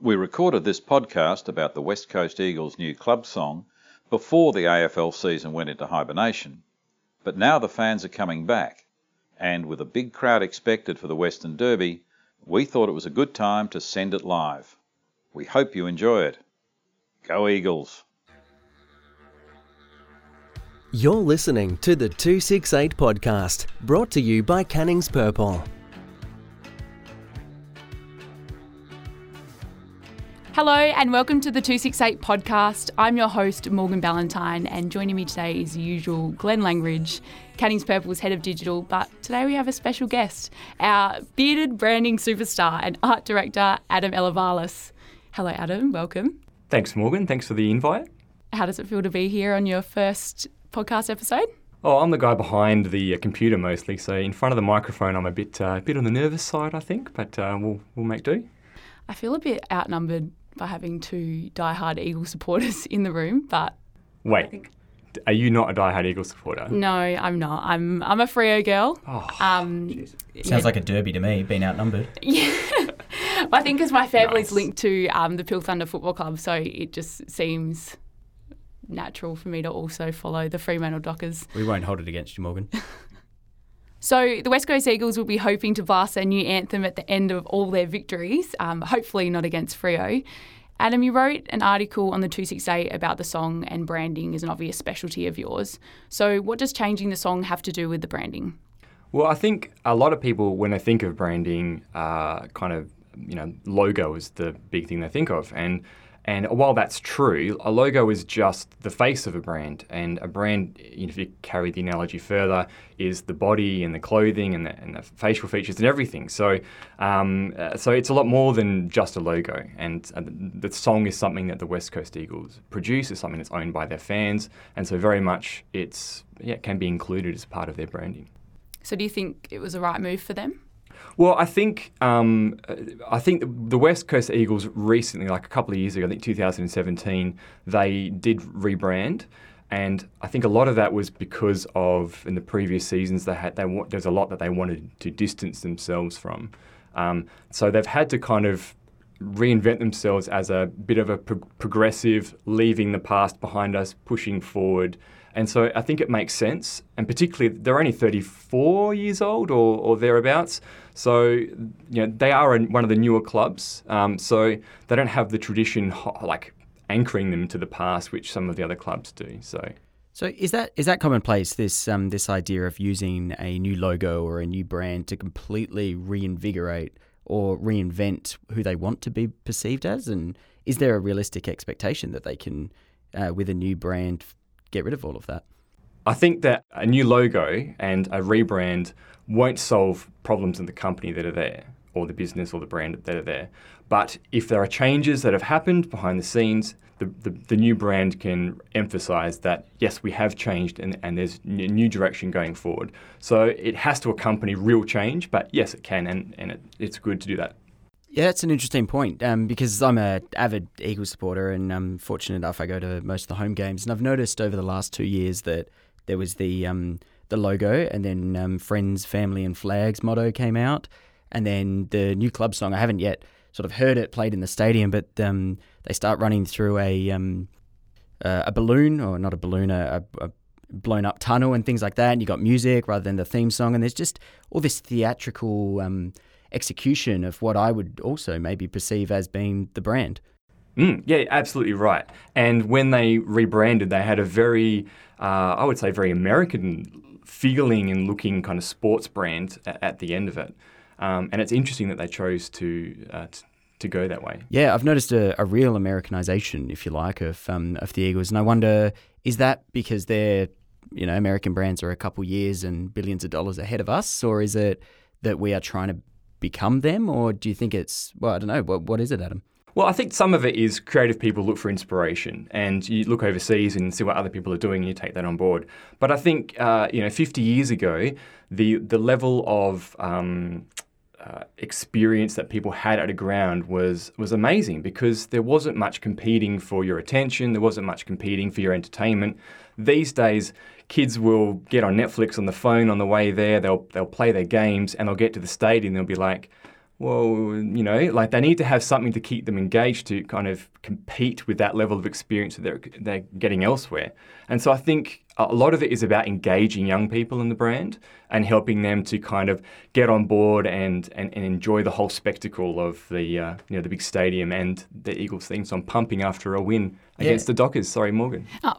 We recorded this podcast about the West Coast Eagles' new club song before the AFL season went into hibernation. But now the fans are coming back, and with a big crowd expected for the Western Derby, we thought it was a good time to send it live. We hope you enjoy it. Go Eagles! You're listening to the 268 podcast, brought to you by Canning's Purple. Hello and welcome to the 268 podcast. I'm your host, Morgan Ballantyne, and joining me today is usual Glenn Langridge, Canning's Purple's head of digital. But today we have a special guest, our bearded branding superstar and art director, Adam Elovalis. Hello, Adam. Welcome. Thanks, Morgan. Thanks for the invite. How does it feel to be here on your first podcast episode? Oh, I'm the guy behind the uh, computer mostly, so in front of the microphone, I'm a bit, uh, bit on the nervous side, I think, but uh, we'll we'll make do. I feel a bit outnumbered by having two die-hard Eagle supporters in the room, but wait, are you not a die-hard Eagle supporter? No, I'm not. I'm I'm a Freo girl. Oh, um, Sounds yeah. like a derby to me, being outnumbered. Yeah. I think because my family's nice. linked to um, the Peel Thunder Football Club, so it just seems natural for me to also follow the Fremantle Dockers. We won't hold it against you, Morgan. So the West Coast Eagles will be hoping to blast their new anthem at the end of all their victories, um, hopefully not against Freo. Adam, you wrote an article on the 268 about the song and branding is an obvious specialty of yours. So what does changing the song have to do with the branding? Well, I think a lot of people, when they think of branding, uh, kind of, you know, logo is the big thing they think of. And and while that's true, a logo is just the face of a brand. And a brand, if you carry the analogy further, is the body and the clothing and the, and the facial features and everything. So, um, uh, so it's a lot more than just a logo. And uh, the song is something that the West Coast Eagles produce. It's something that's owned by their fans, and so very much it's yeah can be included as part of their branding. So, do you think it was the right move for them? Well, I think um, I think the West Coast Eagles recently, like a couple of years ago, I think 2017, they did rebrand, and I think a lot of that was because of in the previous seasons they had they there's a lot that they wanted to distance themselves from, um, so they've had to kind of reinvent themselves as a bit of a pro- progressive, leaving the past behind us, pushing forward. And so I think it makes sense. And particularly, they're only 34 years old or, or thereabouts. So, you know, they are in one of the newer clubs. Um, so they don't have the tradition like anchoring them to the past, which some of the other clubs do. So. So is that is that commonplace? This um, this idea of using a new logo or a new brand to completely reinvigorate or reinvent who they want to be perceived as, and is there a realistic expectation that they can, uh, with a new brand, get rid of all of that? I think that a new logo and a rebrand won't solve problems in the company that are there or the business or the brand that are there. But if there are changes that have happened behind the scenes, the, the, the new brand can emphasize that, yes, we have changed and, and there's a new direction going forward. So it has to accompany real change, but yes, it can, and, and it, it's good to do that. Yeah, that's an interesting point um, because I'm a avid Eagles supporter, and I'm fortunate enough I go to most of the home games, and I've noticed over the last two years that there was the um, the logo, and then um, Friends, Family, and Flags motto came out, and then the new club song. I haven't yet sort of heard it played in the stadium, but um, they start running through a um, uh, a balloon, or not a balloon, a, a blown up tunnel and things like that, and you got music rather than the theme song, and there's just all this theatrical um, execution of what I would also maybe perceive as being the brand. Mm, yeah, absolutely right. And when they rebranded, they had a very, uh, I would say, very American feeling and looking kind of sports brand at, the end of it. Um, and it's interesting that they chose to, uh, to go that way. Yeah, I've noticed a, a real Americanization, if you like, of um, of the Eagles, and I wonder is that because they're you know American brands are a couple years and billions of dollars ahead of us, or is it that we are trying to become them, or do you think it's well? I don't know. What what is it, Adam? Well, I think some of it is creative people look for inspiration, and you look overseas and see what other people are doing, and you take that on board. But I think uh, you know, 50 years ago, the the level of um, uh, experience that people had at a ground was was amazing because there wasn't much competing for your attention, there wasn't much competing for your entertainment. These days, kids will get on Netflix on the phone on the way there. They'll they'll play their games and they'll get to the stadium. They'll be like, well, you know, like they need to have something to keep them engaged to kind of compete with that level of experience that they're, they're getting elsewhere. And so I think a lot of it is about engaging young people in the brand and helping them to kind of get on board and, and, and enjoy the whole spectacle of the uh, you know the big stadium and the Eagles theme song pumping after a win against the Dockers. Sorry, Morgan. Oh,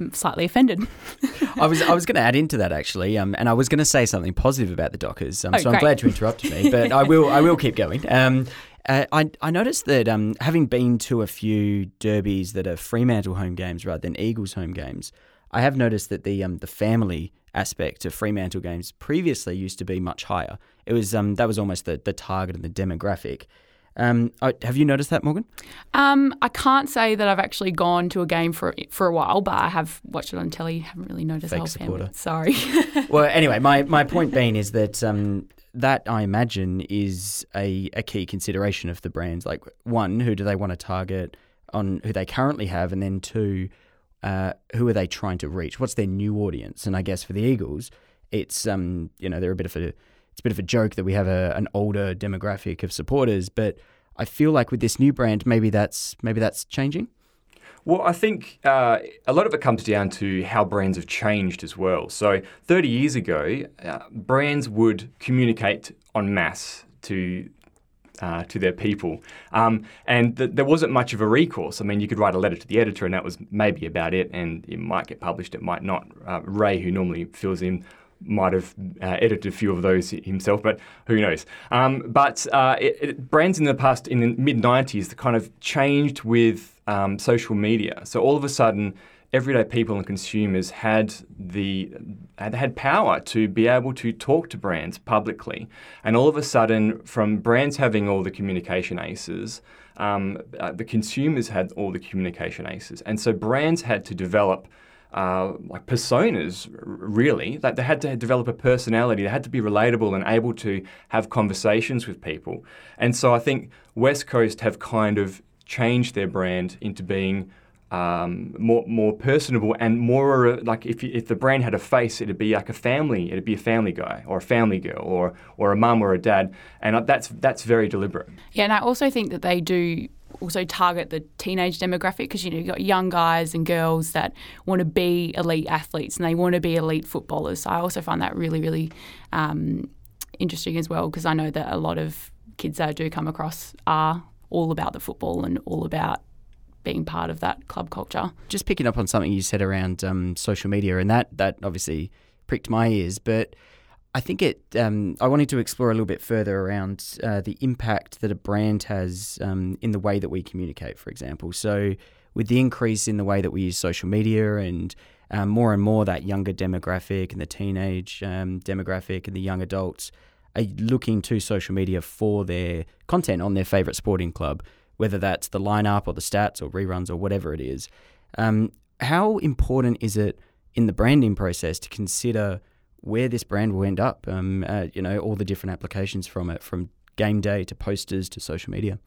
I'm slightly offended. I was I was going to add into that actually, um, and I was going to say something positive about the Dockers. Um, Oh, so I'm glad you interrupted me, but I will I will keep going. Um, uh, I I noticed that um, having been to a few derbies that are Fremantle home games rather than Eagles home games, I have noticed that the um, the family aspect of Fremantle games previously used to be much higher. It was um, that was almost the the target and the demographic. Um, have you noticed that, Morgan? Um, I can't say that I've actually gone to a game for for a while, but I have watched it on telly. Haven't really noticed Fake supporter. family. Sorry. well, anyway, my, my point being is that um, that I imagine is a, a key consideration of the brands. Like, one, who do they want to target on who they currently have, and then two, uh, who are they trying to reach? What's their new audience? And I guess for the Eagles, it's um, you know they're a bit of a it's a bit of a joke that we have a, an older demographic of supporters, but I feel like with this new brand, maybe that's maybe that's changing. Well, I think uh, a lot of it comes down to how brands have changed as well. So, 30 years ago, uh, brands would communicate en masse to uh, to their people, um, and th- there wasn't much of a recourse. I mean, you could write a letter to the editor, and that was maybe about it, and it might get published, it might not. Uh, Ray, who normally fills in, might have uh, edited a few of those himself, but who knows? Um, but uh, it, it, brands in the past, in the mid 90s, kind of changed with um, social media. So all of a sudden, everyday people and consumers had the had, power to be able to talk to brands publicly, and all of a sudden, from brands having all the communication aces. Um, uh, the consumers had all the communication aces, and so brands had to develop uh, like personas, really. They had to develop a personality. They had to be relatable and able to have conversations with people. And so I think West Coast have kind of changed their brand into being um, more more personable and more like if you, if the brand had a face, it'd be like a family. It'd be a family guy or a family girl or or a mum or a dad. And that's that's very deliberate. Yeah, and I also think that they do also target the teenage demographic because you know you've got young guys and girls that want to be elite athletes and they want to be elite footballers. So I also find that really, really um, interesting as well because I know that a lot of kids that I do come across are all about the football and all about being part of that club culture. just picking up on something you said around um, social media, and that that obviously pricked my ears. But I think it. Um, I wanted to explore a little bit further around uh, the impact that a brand has um, in the way that we communicate. For example, so with the increase in the way that we use social media and um, more and more that younger demographic and the teenage um, demographic and the young adults are looking to social media for their content on their favorite sporting club, whether that's the lineup or the stats or reruns or whatever it is. Um, how important is it in the branding process to consider where this brand will end up? Um, uh, you know, all the different applications from it, from game day to posters to social media.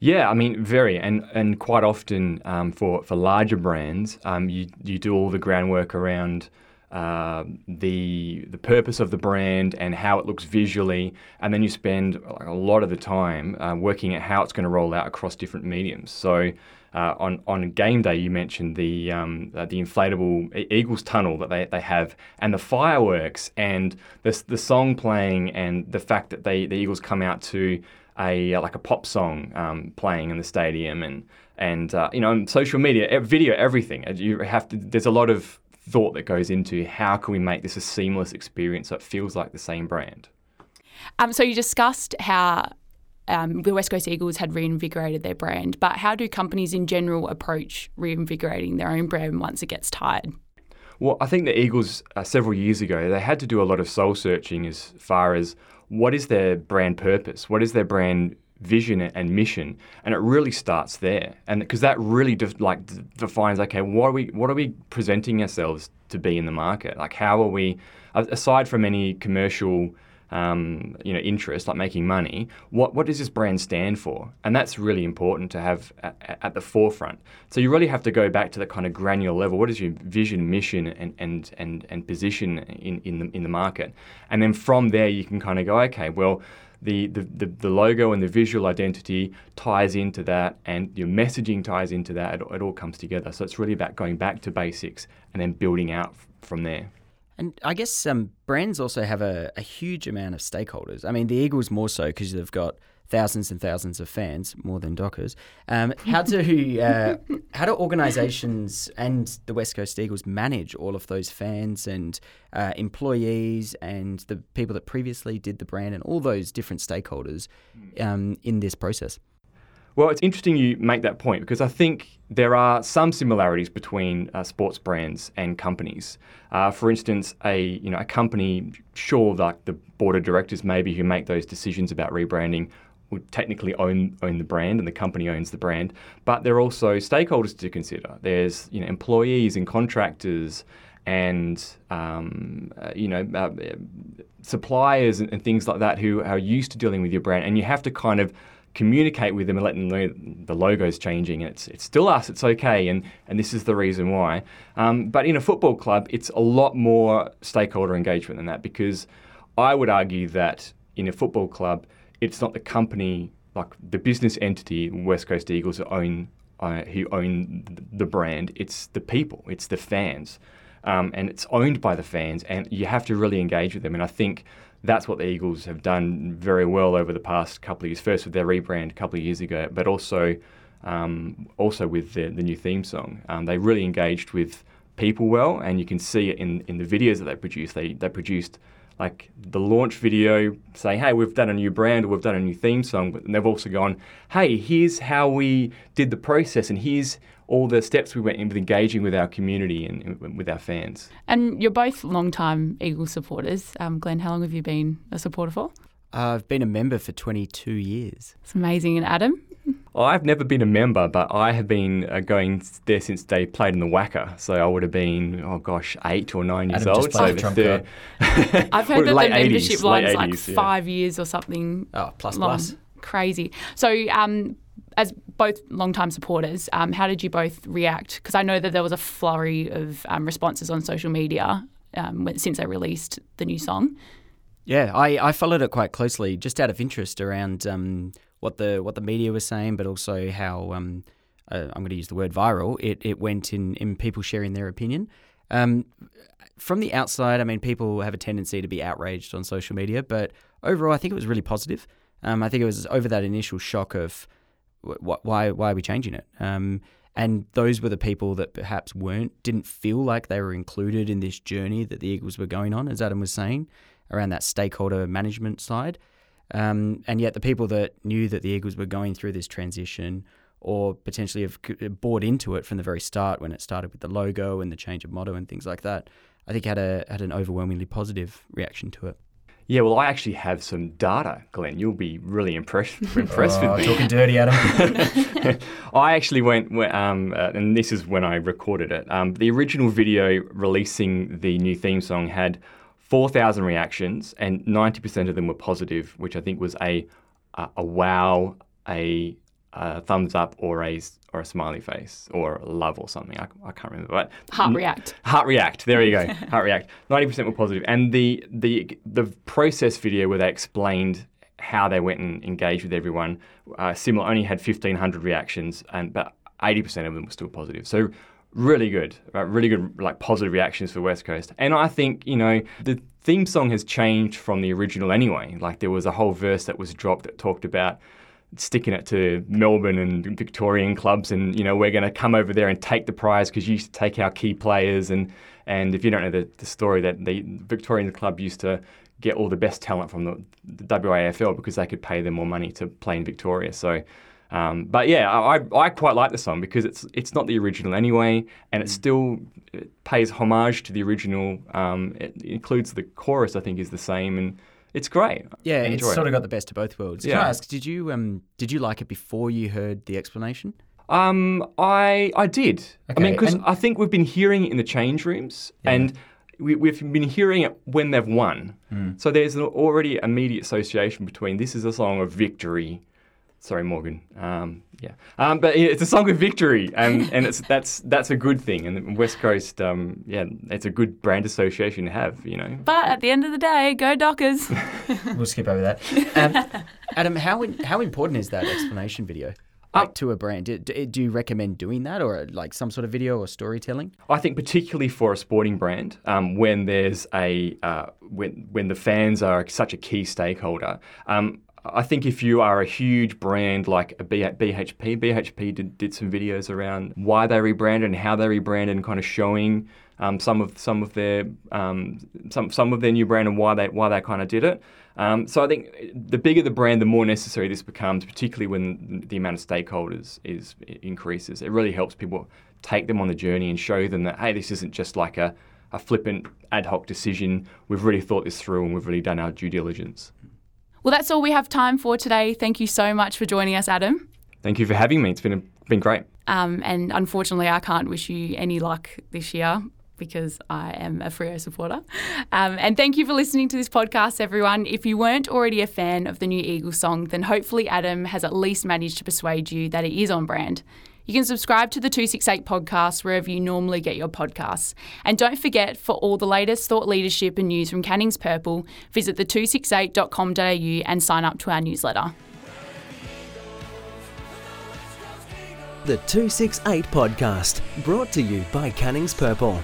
Yeah, I mean, very, and and quite often um, for for larger brands, um, you you do all the groundwork around uh, the the purpose of the brand and how it looks visually, and then you spend a lot of the time uh, working at how it's going to roll out across different mediums. So. Uh, on on game day, you mentioned the um, uh, the inflatable Eagles tunnel that they, they have, and the fireworks, and the the song playing, and the fact that they the Eagles come out to a uh, like a pop song um, playing in the stadium, and and uh, you know, on social media, video, everything. You have to. There's a lot of thought that goes into how can we make this a seamless experience so it feels like the same brand. Um, so you discussed how um, the West Coast Eagles had reinvigorated their brand, but how do companies in general approach reinvigorating their own brand once it gets tired? Well, I think the Eagles uh, several years ago they had to do a lot of soul searching as far as what is their brand purpose, what is their brand vision and mission, and it really starts there, and because that really def- like d- defines okay, what are we what are we presenting ourselves to be in the market? Like how are we, aside from any commercial um, you know, interest, like making money, what, what does this brand stand for? And that's really important to have at, at the forefront. So you really have to go back to the kind of granular level. What is your vision, mission, and, and, and, and position in, in, the, in the market? And then from there, you can kind of go, okay, well, the, the, the, the logo and the visual identity ties into that, and your messaging ties into that. It, it all comes together. So it's really about going back to basics and then building out f- from there. And I guess um, brands also have a, a huge amount of stakeholders. I mean, the Eagles more so because they've got thousands and thousands of fans, more than Dockers. Um, how do uh, how do organisations and the West Coast Eagles manage all of those fans and uh, employees and the people that previously did the brand and all those different stakeholders um, in this process? Well, it's interesting you make that point because I think there are some similarities between uh, sports brands and companies. Uh, for instance, a you know a company, sure, like the board of directors maybe who make those decisions about rebranding would technically own own the brand and the company owns the brand, but there are also stakeholders to consider. There's you know employees and contractors and um, uh, you know uh, suppliers and, and things like that who are used to dealing with your brand, and you have to kind of communicate with them and let them know the logo's changing. and It's it's still us. It's okay, and and this is the reason why. Um, but in a football club, it's a lot more stakeholder engagement than that because I would argue that in a football club, it's not the company like the business entity West Coast Eagles who own uh, who own the brand. It's the people. It's the fans. Um, and it's owned by the fans, and you have to really engage with them. And I think that's what the Eagles have done very well over the past couple of years. First with their rebrand a couple of years ago, but also um, also with the, the, new theme song. Um, they really engaged with people well, and you can see it in, in the videos that they produced. They they produced like the launch video saying, "Hey, we've done a new brand, or we've done a new theme song," but they've also gone, "Hey, here's how we did the process, and here's all the steps we went in with engaging with our community and, and with our fans." And you're both long-time Eagles supporters. Um, Glenn, how long have you been a supporter for? I've been a member for 22 years. It's amazing. And Adam? I've never been a member, but I have been uh, going there since they played in the WACA. So I would have been, oh gosh, eight or nine years Adam old. just played so the the- I've heard that the membership 80s, line's late like 80s, yeah. five years or something. Oh, plus long. plus. Crazy. So, um, as both long-time supporters, um, how did you both react? Because I know that there was a flurry of um, responses on social media um, since they released the new song. Yeah, I, I followed it quite closely, just out of interest around um, what the what the media was saying, but also how um, uh, I'm going to use the word viral. It it went in in people sharing their opinion. Um, from the outside, I mean, people have a tendency to be outraged on social media, but overall, I think it was really positive. Um, I think it was over that initial shock of wh- wh- why why are we changing it? Um, and those were the people that perhaps weren't didn't feel like they were included in this journey that the Eagles were going on, as Adam was saying, around that stakeholder management side. Um, and yet, the people that knew that the Eagles were going through this transition, or potentially have bought into it from the very start when it started with the logo and the change of motto and things like that, I think had a had an overwhelmingly positive reaction to it. yeah, well, I actually have some data, Glenn. You'll be really impressed impressed with me. talking dirty, Adam. I actually went, went, um, uh, and this is when I recorded it. Um, the original video releasing the new theme song had 4,000 reactions, and 90% of them were positive, which I think was a a, a wow, a, a thumbs up, or a or a smiley face, or love, or something. I, I can't remember, but Heart react. Heart React. There you go. Heart React. Ninety percent were positive, and the the the process video where they explained how they went and engaged with everyone, uh, similar only had fifteen hundred reactions, and but eighty percent of them were still positive. So really good, uh, really good like positive reactions for West Coast. And I think you know the theme song has changed from the original anyway. Like there was a whole verse that was dropped that talked about sticking it to Melbourne and Victorian clubs, and you know we're going to come over there and take the prize because you used to take our key players, and and if you don't know the, the story that the Victorian club used to get all the best talent from the, the WAFL because they could pay them more money to play in Victoria. So. Um, but yeah, I, I quite like the song because it's it's not the original anyway, and Mm. it still it pays homage to the original. Um, it includes the chorus, I think, is the same, and it's great. Yeah, it's enjoy it. sort of got the best of both worlds. Can Yeah. I ask, did you um did you like it before you heard the explanation? Um, I I did. Okay. I mean, because and- I think we've been hearing it in the change rooms, and we, we've been hearing it when they've won. Hmm. So there's an already immediate association between this is a song of victory. Sorry, Morgan. Um, yeah, um, but it's a song of victory, and, and it's that's that's a good thing. And West Coast, um, yeah, it's a good brand association to have. You know. But at the end of the day, go Dockers. we'll skip over that. Um, Adam, how how important is that explanation video? Like to a brand, do, do you recommend doing that, or like some sort of video or storytelling? I think particularly for a sporting brand, um, when there's a uh, when when the fans are such a key stakeholder, um, I think if you are a huge brand like BHP, BHP did, did some videos around why they rebranded and how they rebranded and kind of showing um, some of some of their um, some some of their new brand and why they why they kind of did it. Um, so I think the bigger the brand, the more necessary this becomes, particularly when the amount of stakeholders is increases. It really helps people take them on the journey and show them that hey, this isn't just like a a flippant ad hoc decision. We've really thought this through and we've really done our due diligence. Well, that's all we have time for today. Thank you so much for joining us, Adam. Thank you for having me. It's been a, been great. Um, and unfortunately, I can't wish you any luck this year because I am a Freo supporter. Um, and thank you for listening to this podcast, everyone. If you weren't already a fan of the new Eagles song, then hopefully Adam has at least managed to persuade you that it is on brand. You can subscribe to the 268 podcast wherever you normally get your podcasts. And don't forget, for all the latest thought leadership and news from Canning's Purple, visit the268.com.au and sign up to our newsletter. The 268 podcast, brought to you by Canning's Purple.